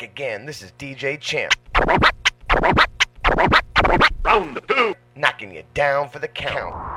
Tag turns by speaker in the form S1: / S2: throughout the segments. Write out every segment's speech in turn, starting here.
S1: back again. This is DJ Champ.
S2: Round two.
S1: Knocking you down for the count.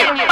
S2: you.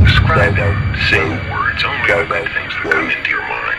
S2: Describe the words, only the good things that come into your mind.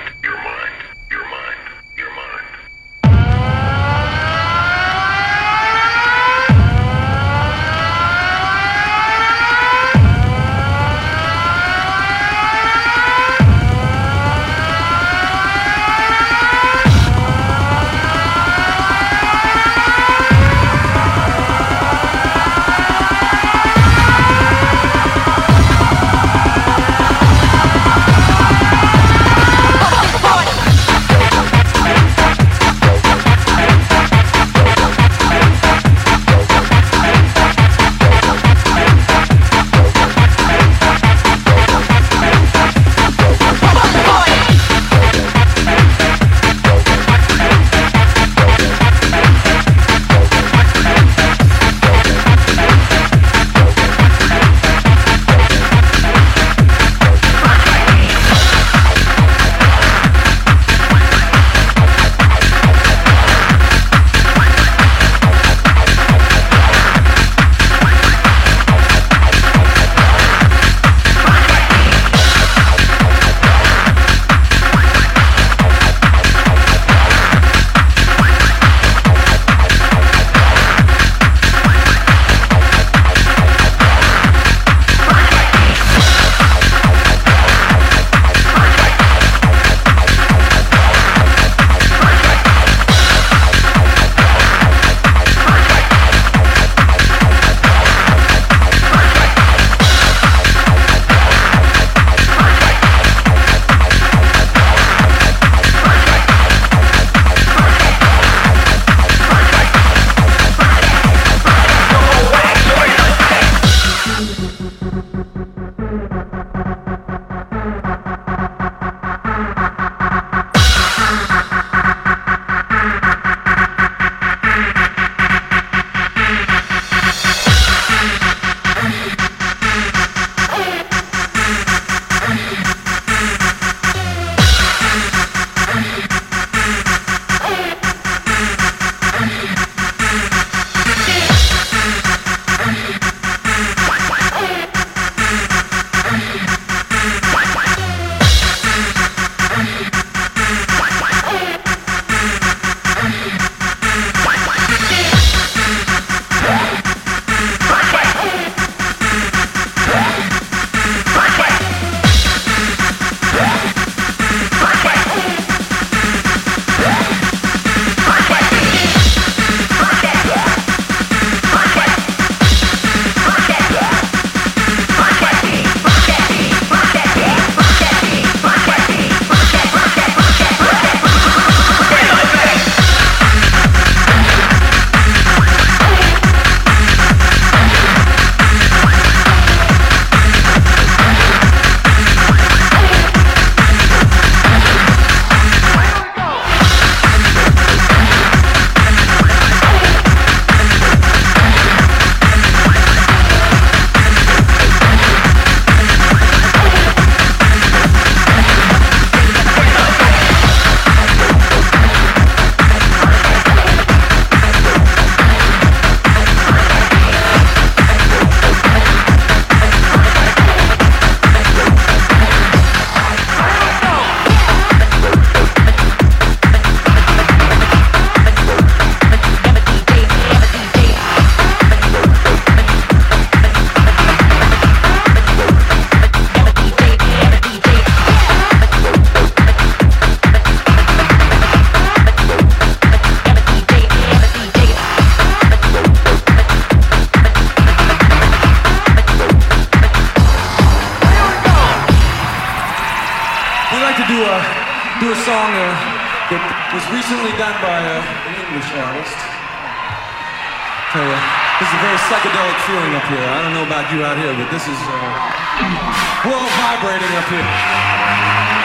S2: We're all vibrating up here.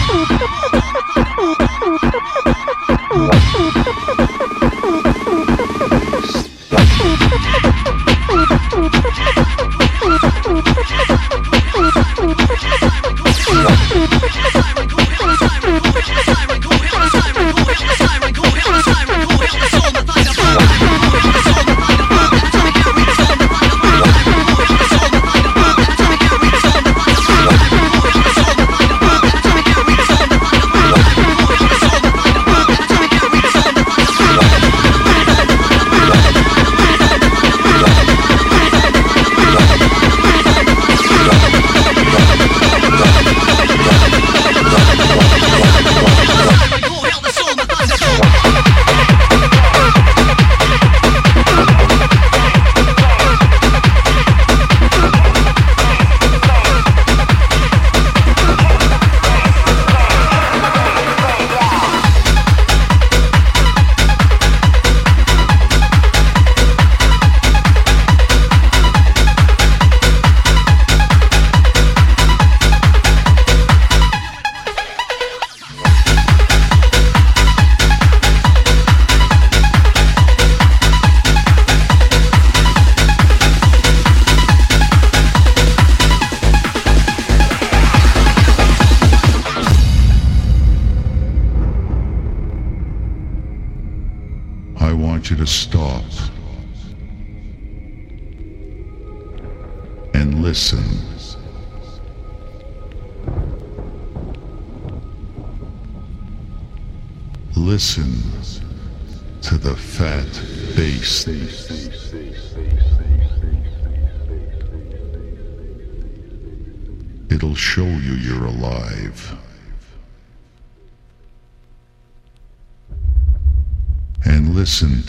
S2: Oh,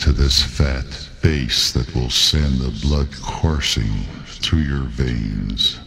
S2: to this fat bass that will send the blood coursing through your veins.